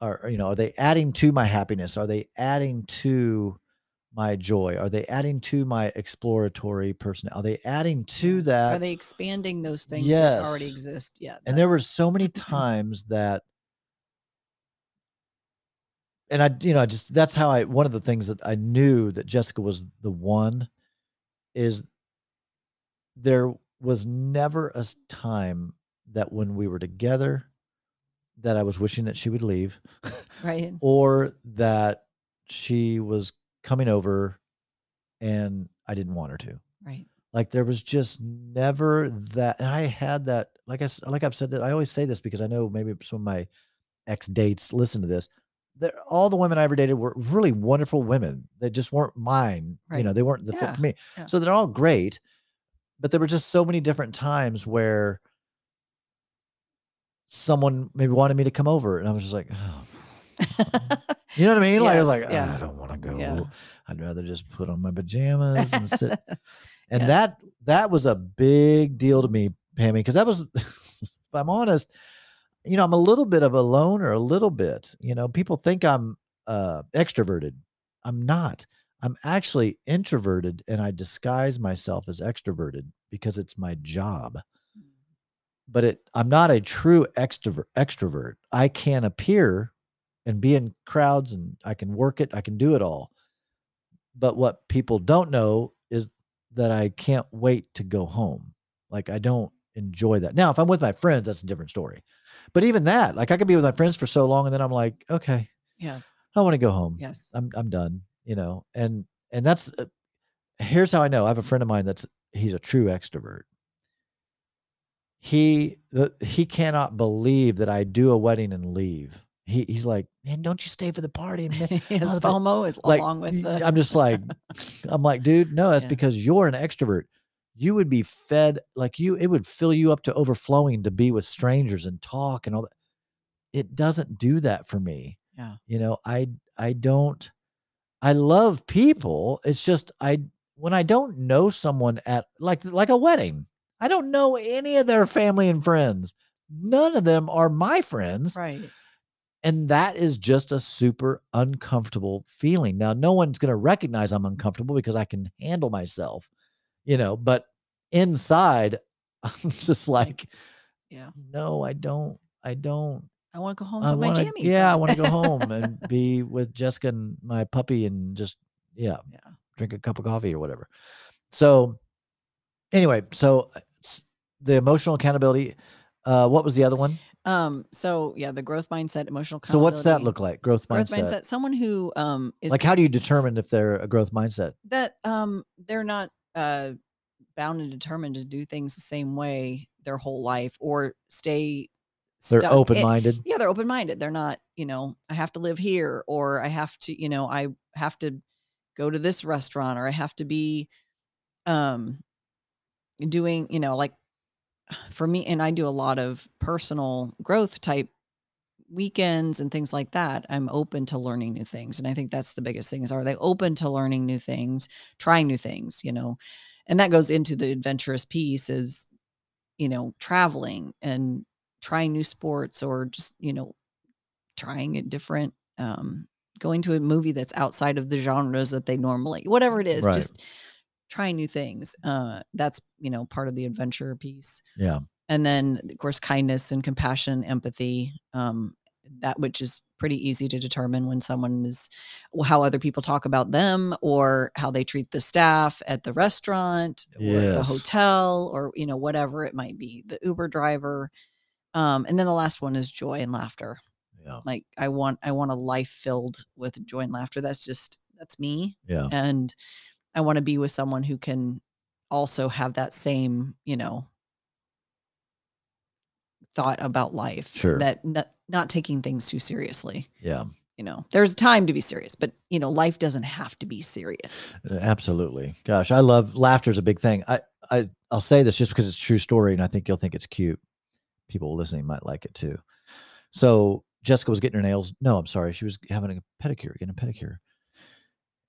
Or, you know, are they adding to my happiness? Are they adding to my joy? Are they adding to my exploratory person? Are they adding to yes. that? are they expanding those things that already exist yeah and there were so many times that and i you know I just that's how i one of the things that i knew that jessica was the one is there was never a time that when we were together that i was wishing that she would leave right. or that she was coming over and i didn't want her to. Right. Like there was just never that and i had that like i like i've said that i always say this because i know maybe some of my ex dates listen to this They're, all the women i ever dated were really wonderful women they just weren't mine you know they weren't the fit for me yeah. so they're all great but there were just so many different times where someone maybe wanted me to come over and i was just like oh. you know what i mean like i was like "Ah, yeah. i don't want to go Yeah. i'd rather just put on my pajamas and sit and Yes. that that was a big deal to me, Pammy, because that was, if I'm honest, you know, I'm a little bit of a loner, a little bit. You know, people think I'm uh extroverted. I'm not. I'm actually introverted and I disguise myself as extroverted because it's my job. But it I'm not a true extrovert extrovert. I can appear and be in crowds and I can work it, I can do it all. But what people don't know is that I can't wait to go home. Like I don't enjoy that. Now, if I'm with my friends, that's a different story. But even that, like I could be with my friends for so long and then I'm like, okay, Yeah. I want to go home. Yes. I'm I'm done, you know. And and that's uh, here's how I know. I have a friend of mine that's he's a true extrovert. He the, he cannot believe that I do a wedding and leave. He he's like, man, don't you stay for the party? And ma- His oh, FOMO is like along with the. I'm just like, I'm like, dude, no, that's Yeah. because you're an extrovert. You would be fed like you. It would fill you up to overflowing to be with strangers and talk and all that. It doesn't do that for me yeah. you know i i don't i love people it's just i when i don't know someone at like like a wedding i don't know any of their family and friends none of them are my friends Right. and that is just a super uncomfortable feeling now no one's going to recognize i'm uncomfortable because i can handle myself you know but inside i'm just like Yeah. no i don't i don't I want to go home I with my wanna, jammies. yeah, I want to go home and be with Jessica and my puppy and just yeah, yeah. drink a cup of coffee or whatever. So anyway, so uh, the emotional accountability. Uh, what was the other one? Um. So yeah, the growth mindset, emotional. So what's that look like? Growth Growth mindset. mindset. Someone who um is Like, how do you determine if they're a growth mindset? that um they're not uh bound and determined to do things the same way their whole life or stay They're stuck- open minded. yeah they're open minded they're not you know i have to live here or i have to you know i have to go to this restaurant or i have to be um doing you know like for me and i do a lot of personal growth type weekends and things like that i'm open to learning new things and i think that's the biggest thing is are they open to learning new things trying new things you know and that goes into the adventurous piece is you know traveling and trying new sports or just you know trying a different um going to a movie that's outside of the genres that they normally whatever it is Right. just trying new things uh that's you know part of the adventure piece Yeah. and then of course kindness and compassion empathy um that which is pretty easy to determine when someone is how other people talk about them or how they treat the staff at the restaurant or at the hotel or you know whatever it might be the uber driver um and then the last one is joy and laughter Yeah. like i want i want a life filled with joy and laughter that's just that's me Yeah. and i want to be with someone who can also have that same you know thought about life Sure. that not, not taking things too seriously Yeah. you know there's time to be serious but you know life doesn't have to be serious Uh, Absolutely. Gosh, I love laughter is a big thing. I, I I'll say this just because it's a true story and I think you'll think it's cute. People listening might like it too. So Jessica was getting her nails. No, I'm sorry. She was having a pedicure, getting a pedicure.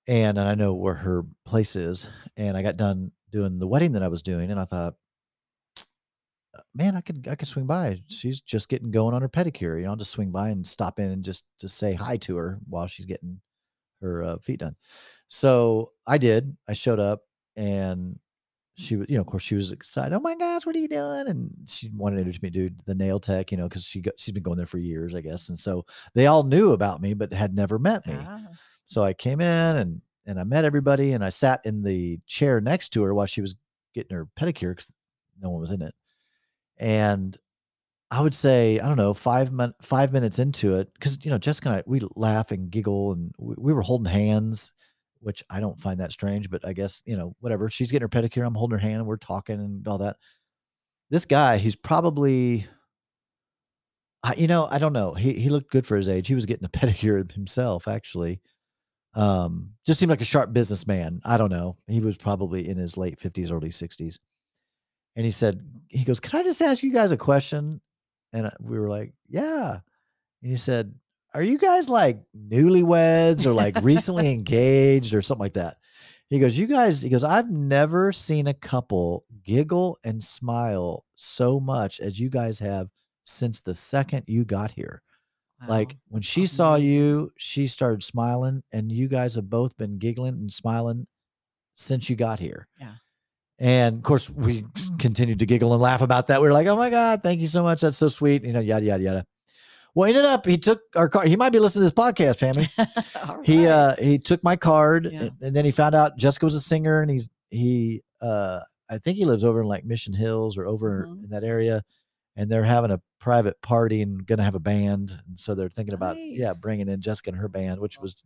And I know where her place is. And I got done doing the wedding that I was doing, and I thought, "Uh, man, I could I could swing by. She's just getting going on her pedicure. You know, I'll just swing by and stop in and just to say hi to her while she's getting her uh, feet done. So I did. I showed up and she was, you know, of course, she was excited. Oh my gosh, what are you doing? And she wanted to introduce me to the nail tech, you know, because she got, she's been going there for years, I guess. And so they all knew about me, but had never met me. Ah, So I came in and and I met everybody, and I sat in the chair next to her while she was getting her pedicure because no one was in it. And I would say, I don't know, five min- five minutes into it, because you know, Jessica and I, we laugh and giggle, and we, we were holding hands, which I don't find that strange, but I guess you know, whatever. She's getting her pedicure, I'm holding her hand, and we're talking and all that. This guy, he's probably, I, you know, I don't know. He he looked good for his age. He was getting a pedicure himself, actually. Um, just seemed like a sharp businessman. I don't know. He was probably in his late fifties, early sixties. And he said, he goes, "Can I just ask you guys a question?" And uh, we were like, "Yeah." And he said, "Are you guys like newlyweds or like recently engaged or something like that?" He goes, "You guys," he goes, "I've never seen a couple giggle and smile so much as you guys have since the second you got here." Like when she saw you, she started smiling, and you guys have both been giggling and smiling since you got here. Yeah. And of course, we continued to giggle and laugh about that. We were like, "Oh my god, thank you so much. That's so sweet." You know, yada yada yada. Well, ended up he took our car. He might be listening to this podcast, Pammy. All He uh he took my card, Yeah. and, and then he found out Jessica was a singer, and he's he uh I think he lives over in like Mission Hills or over Mhm. in that area, and they're having a private party and gonna have a band, and so they're thinking about yeah bringing in Jessica and her band, which was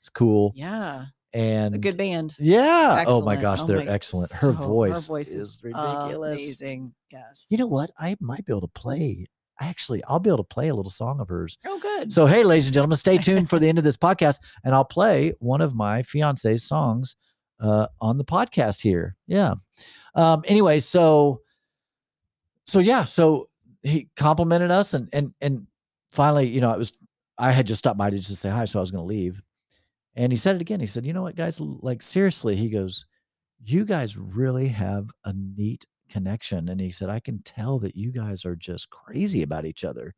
it's cool. yeah, And a good band. yeah, oh my gosh, Oh they're my- excellent. Her so- voice, her voice is ridiculous. Amazing. Yes. You know what? I might be able to play. Actually, I'll be able to play a little song of hers. oh, good. So, hey, ladies and gentlemen, stay tuned for the end of this podcast, and I'll play one of my fiance's songs uh, on the podcast here. Yeah. Um. Anyway, so, so yeah, so he complimented us, and and and finally, you know, it was I had just stopped by to just say hi, so I was going to leave, and he said it again. He said, "You know what, guys? Like seriously," he goes, "You guys really have a neat." connection and he said i can tell that you guys are just crazy about each other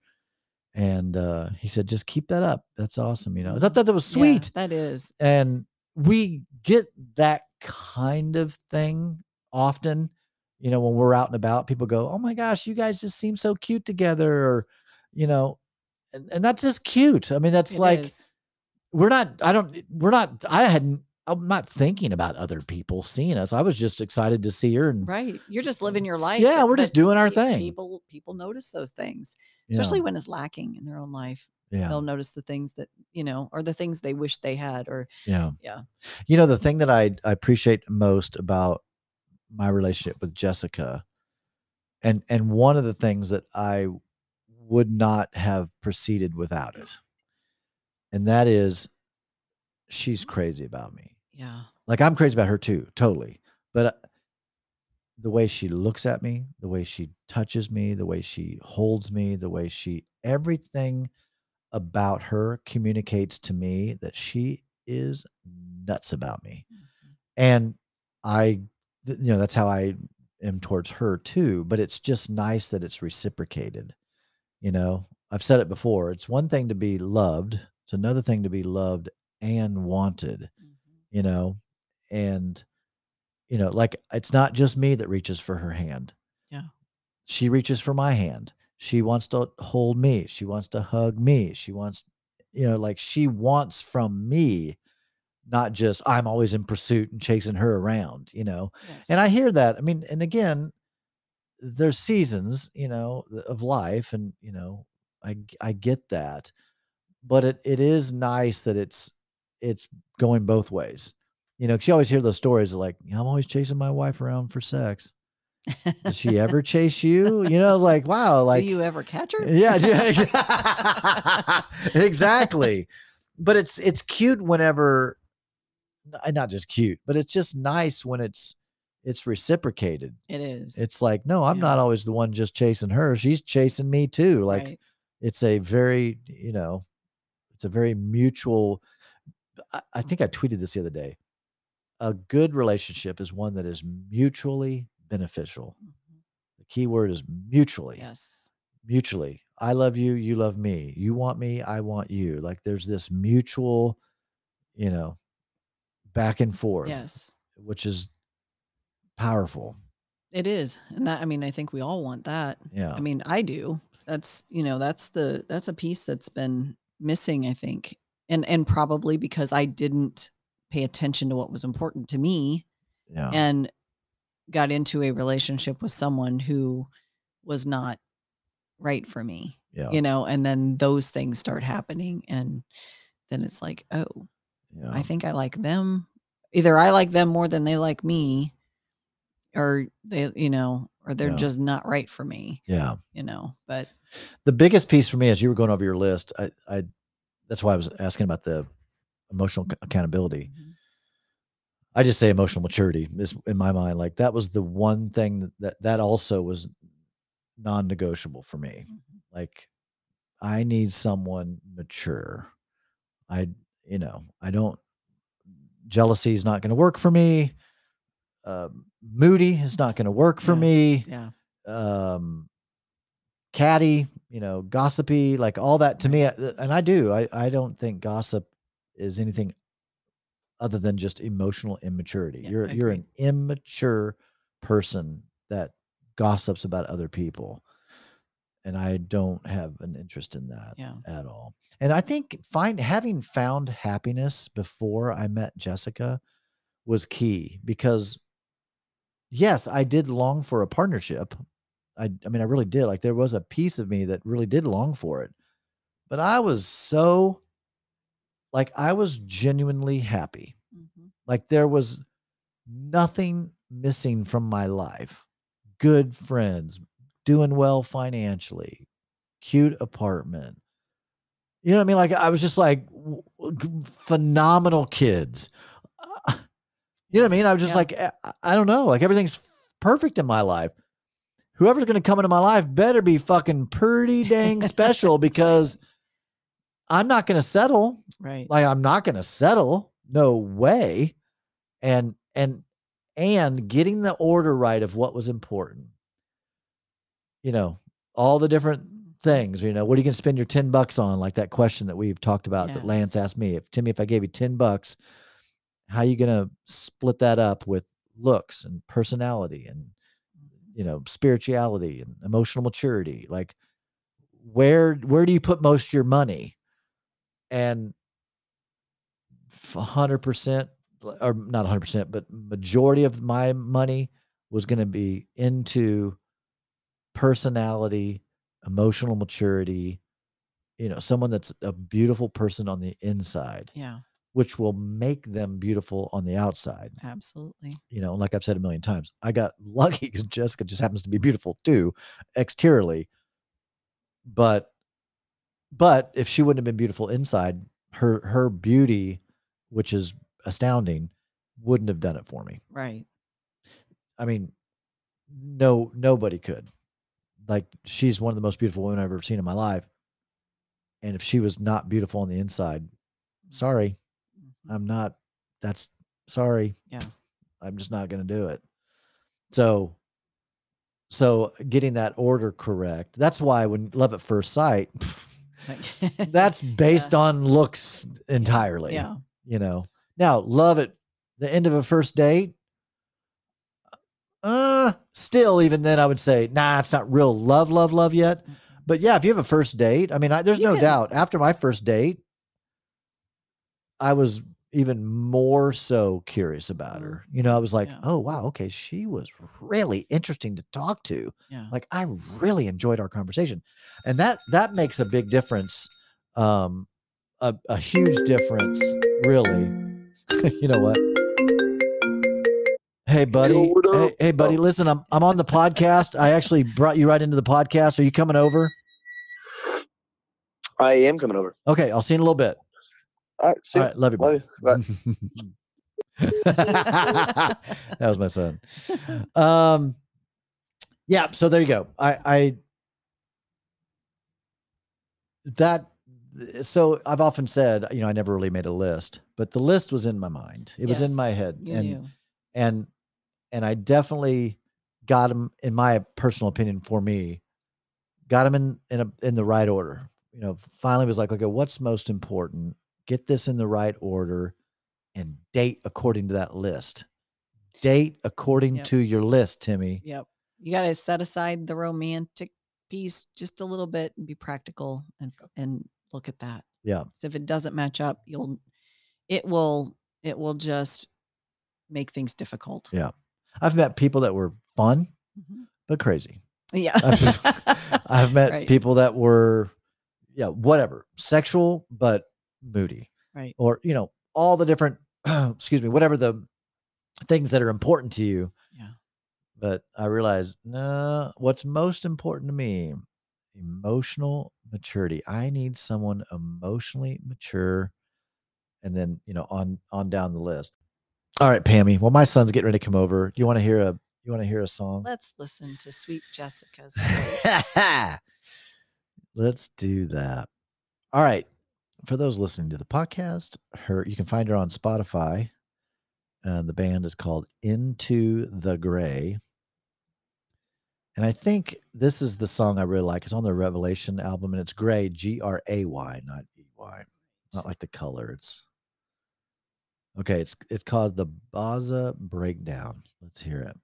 and uh, he said, just keep that up. That's awesome. You know, I thought that was Yeah, sweet. that is. And we get that kind of thing often. You know, when we're out and about, people go, oh my gosh, you guys just seem so cute together. Or, you know, and, and that's just cute. I mean, that's It like, is. We're not, I don't, we're not, I hadn't, I'm not thinking about other people seeing us. I was just excited to see her. And right. You're just living your life. Yeah, we're just doing our thing. People people notice those things, yeah, especially when it's lacking in their own life. yeah. They'll notice the things that you know, or the things they wish they had, or Yeah. Yeah. You know, the thing that I, I appreciate most about my relationship with Jessica, and and one of the things that I would not have proceeded without it, and that is she's crazy about me. yeah, Like I'm crazy about her too, totally. But uh, the way she looks at me, the way she touches me, the way she holds me, the way she everything about her communicates to me that she is nuts about me. Mhm. And I you know, that's how I am towards her too, but it's just nice that it's reciprocated. You know, I've said it before. It's one thing to be loved, it's another thing to be loved and wanted Mhm. you know and you know like it's not just me that reaches for her hand Yeah. she reaches for my hand she wants to hold me she wants to hug me she wants you know like she wants from me not just i'm always in pursuit and chasing her around you know Yes. and i hear that i mean and again there's seasons you know of life and you know I I get that but it it is nice that it's it's going both ways you know 'cause you always hear those stories like i'm always chasing my wife around for sex does she ever chase you you know like wow like Do you ever catch her? yeah, yeah, exactly. But it's it's cute whenever, not just cute, but it's just nice when it's it's reciprocated. It is. It's like, no, I'm Yeah. not always the one just chasing her; she's chasing me too. Like right. it's a very, you know, it's a very mutual. I, I think I tweeted this the other day. A good relationship is one that is mutually beneficial. Mhm. The key word is mutually Yes. mutually. I love you, you love me. You want me, I want you. Like there's this mutual, you know, back and forth, Yes. which is powerful. It is. And that I mean, I think we all want that. Yeah. I mean, I do. That's, you know, that's the that's a piece that's been missing, I think. And and probably because I didn't pay attention to what was important to me yeah. and got into a relationship with someone who was not right for me. yeah. You know, and then those things start happening and then it's like, oh, yeah. I think I like them. Either I like them more than they like me, or they, you know, or they're Yeah. just not right for me, yeah. you know. But The biggest piece for me as you were going over your list, I, I that's why I was asking about the emotional ac- accountability. Mhm. I just say emotional maturity is in my mind. Like that was the one thing that that, also was non-negotiable for me. Mhm. like i need someone mature i you know i don't jealousy is not going to work for me um, moody is not going to work for Yeah. me yeah, um catty you know, gossipy, like all that to me. uh, And I do. I I don't think gossip is anything other than just emotional immaturity. Yeah, you're I you're an immature person that gossips about other people. And I don't have an interest in that Yeah. at all. And I think find having found happiness before I met Jessica was key because yes, I did long for a partnership. I I mean I really did. Like there was a piece of me that really did long for it. But I was so like I was genuinely happy. Mhm. Like there was nothing missing from my life. Good friends, doing well financially, cute apartment. You know what I mean? Like I was just like w- phenomenal kids. You know what I mean? I was just Yeah. like eh, I, I don't know, like everything's perfect in my life. Whoever's going to come into my life better be fucking pretty dang special because I'm not going to settle Right. like i'm not going to settle no way and and and getting the order right of what was important you know all the different things you know what are you going to spend your 10 bucks on like that question that we've talked about that lance asked me if timmy if i gave you 10 bucks how you going to split that up with looks and personality and Mhm. you know spirituality and emotional maturity like where where do you put most of your money and f- 100% or not 100% but majority of my money was going to be into personality emotional maturity you know someone that's a beautiful person on the inside Yeah. Which will make them beautiful on the outside Absolutely. you know, like I've said a million times, I got lucky because Jessica just happens to be beautiful too, exteriorly. But but if she wouldn't have been beautiful inside, her her beauty, which is astounding, wouldn't have done it for me. Right. I mean, no nobody could. Like she's one of the most beautiful women I've ever seen in my life. And if she was not beautiful on the inside, sorry, Mhm. I'm not that's sorry. Yeah. I'm just not going to do it. So so getting that order correct. That's why when love at first sight, that's based Yeah. on looks entirely, Yeah. you know. Now, love at the end of a first date uh still even then I would say, nah, it's not real love love love yet. But yeah, if you have a first date, I mean, I, there's You no can- doubt after my first date I was even more so curious about Mm, her. You know, I was like, yeah. "Oh, wow, okay, she was really interesting to talk to." Yeah. Like I really enjoyed our conversation. And that that makes a big difference. Um a, a huge difference, really. you know what? Hey buddy. what Hey, hey buddy, Oh. listen, I'm I'm on the podcast. I actually brought you right into the podcast. Are you coming over? I am coming over. Okay, I'll see you in a little bit. All right. See All ya. right, love you. Love buddy. that was my son. Um, yeah. So there you go. I, I that. So I've often said, you know, I never really made a list, but the list was in my mind. It was in my head, and knew. and and I definitely got him, in my personal opinion, for me, got him in in a in the right order. You know, finally was like, okay, what's most important? Get this in the right order, and date according to that list. Date according Yep. to your list, Timmy. Yep. You got to set aside the romantic piece just a little bit and be practical and and look at that. Yeah. So if it doesn't match up, you'll it will it will just make things difficult. Yeah. I've met people that were fun Mhm. but crazy. Yeah. I've, I've met Right. people that were, yeah, whatever, sexual but moody. Right. or you know all the different excuse me whatever the things that are important to you Yeah. but i realized no what's most important to me emotional maturity i need someone emotionally mature and then you know on on down the list all right pammy well my son's getting ready to come over you want to hear a you want to hear a song Let's listen to Sweet Jessica's voice. Let's do that. All right. For those listening to the podcast, her you can find her on Spotify. And the band is called Into the Gray. And I think this is the song I really like. It's on the Revelation album, and it's Gray, G R A Y, not E Y, not like the color. It's okay. It's it's called the Baza Breakdown. Let's hear it.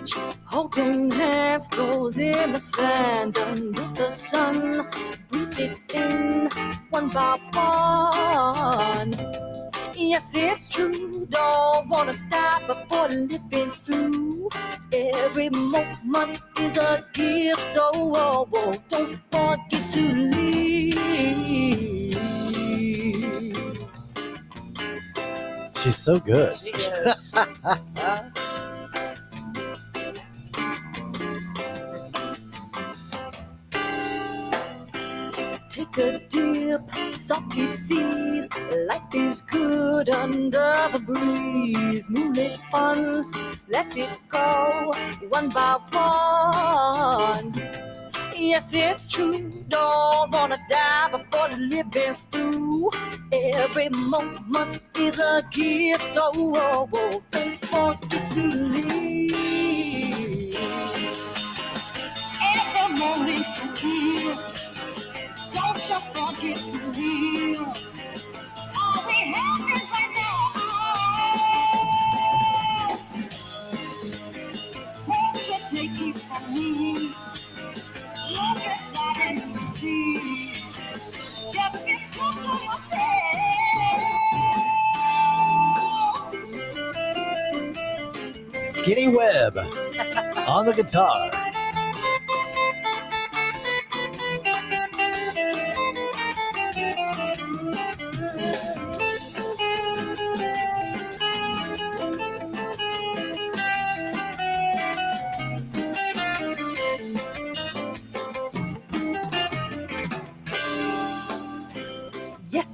Beach, holding hands, toes in the sand, under the sun. Breathe it in one by one. Yes, it's true. Don't wanna die before living's through. Every moment is a gift, so oh, oh, don't forget to leave. She's so good. She is. Take a dip, salty seas. Life is good under the breeze. Moonlit fun, let it go one by one. Yes, it's true. Don't wanna die before the living's through. Every moment is a gift, so oh, oh, don't forget to leave. Every moment Skinny Webb on the guitar.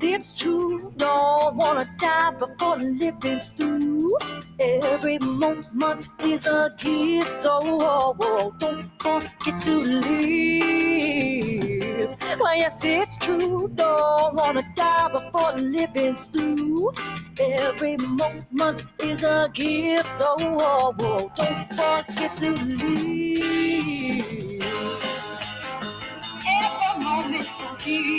It's true. Don't wanna die before the living's through. Every moment is a gift, so oh, oh, don't forget to live. Well, yes, it's true. Don't wanna die before the living's through. Every moment is a gift, so oh, oh, don't forget to live. Every moment you feel, don't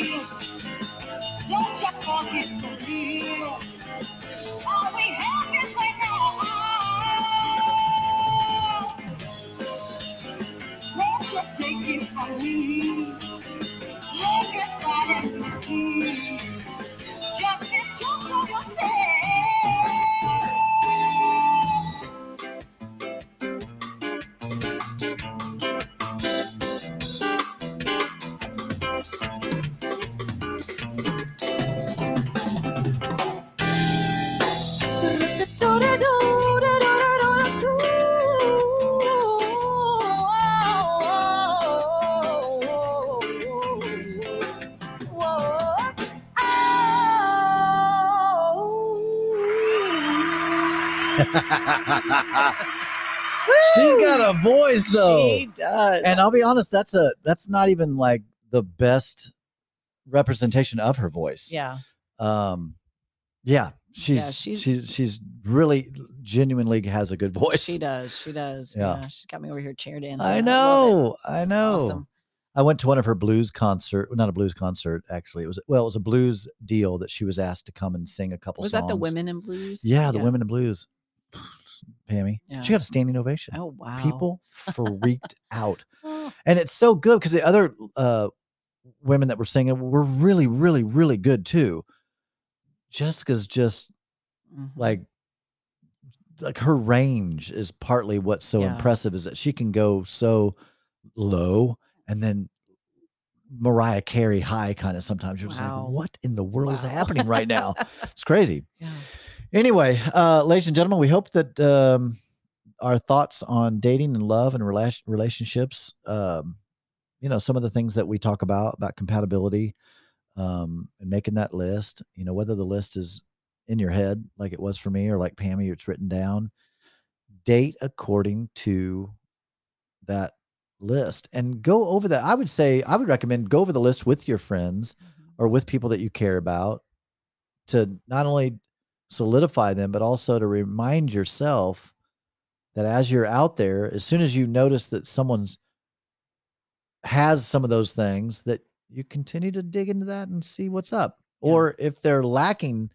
from me? Got a voice though. She does. and I'll be honest, that's a that's not even like the best representation of her voice. yeah. Um yeah, she's yeah, she's- she's she's really genuinely has a good voice. She does. She does. Yeah. Yeah. She's got me over here chair dancing. I know. I It's know. awesome. I went to one of her blues concert, not a blues concert actually. It was well, it was a blues deal that she was asked to come and sing a couple Was songs. that the women in blues? Yeah, the women in blues. Pammy. Yeah. She got a standing ovation. Oh wow. People freaked out. Oh, and it's so good because the other uh women that were singing were really really really good too jessica's just mhm. like like her range is partly what's so Yeah. impressive is that she can go so low and then mariah carey high kind of sometimes you're just like what in the world is happening right now it's crazy yeah. Anyway, uh, ladies and gentlemen, we hope that um, our thoughts on dating and love and rela- relationships, um, you know, some of the things that we talk about about compatibility um, and making that list, you know, whether the list is in your head like it was for me or like Pammy, it's written down. Date according to that list and go over that. I would say I would recommend go over the list with your friends Mhm. or with people that you care about to not only solidify them but also to remind yourself that as you're out there as soon as you notice that someone's has some of those things that you continue to dig into that and see what's up Yeah. or if they're lacking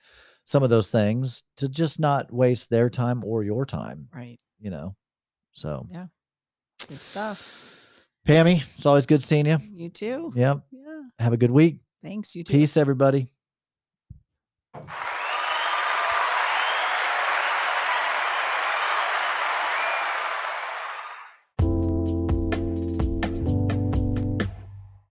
some of those things to just not waste their time or your time Right. you know so yeah. Good stuff. pammy it's always good seeing you You too. yep Yeah. have a good week Thanks. You too. peace everybody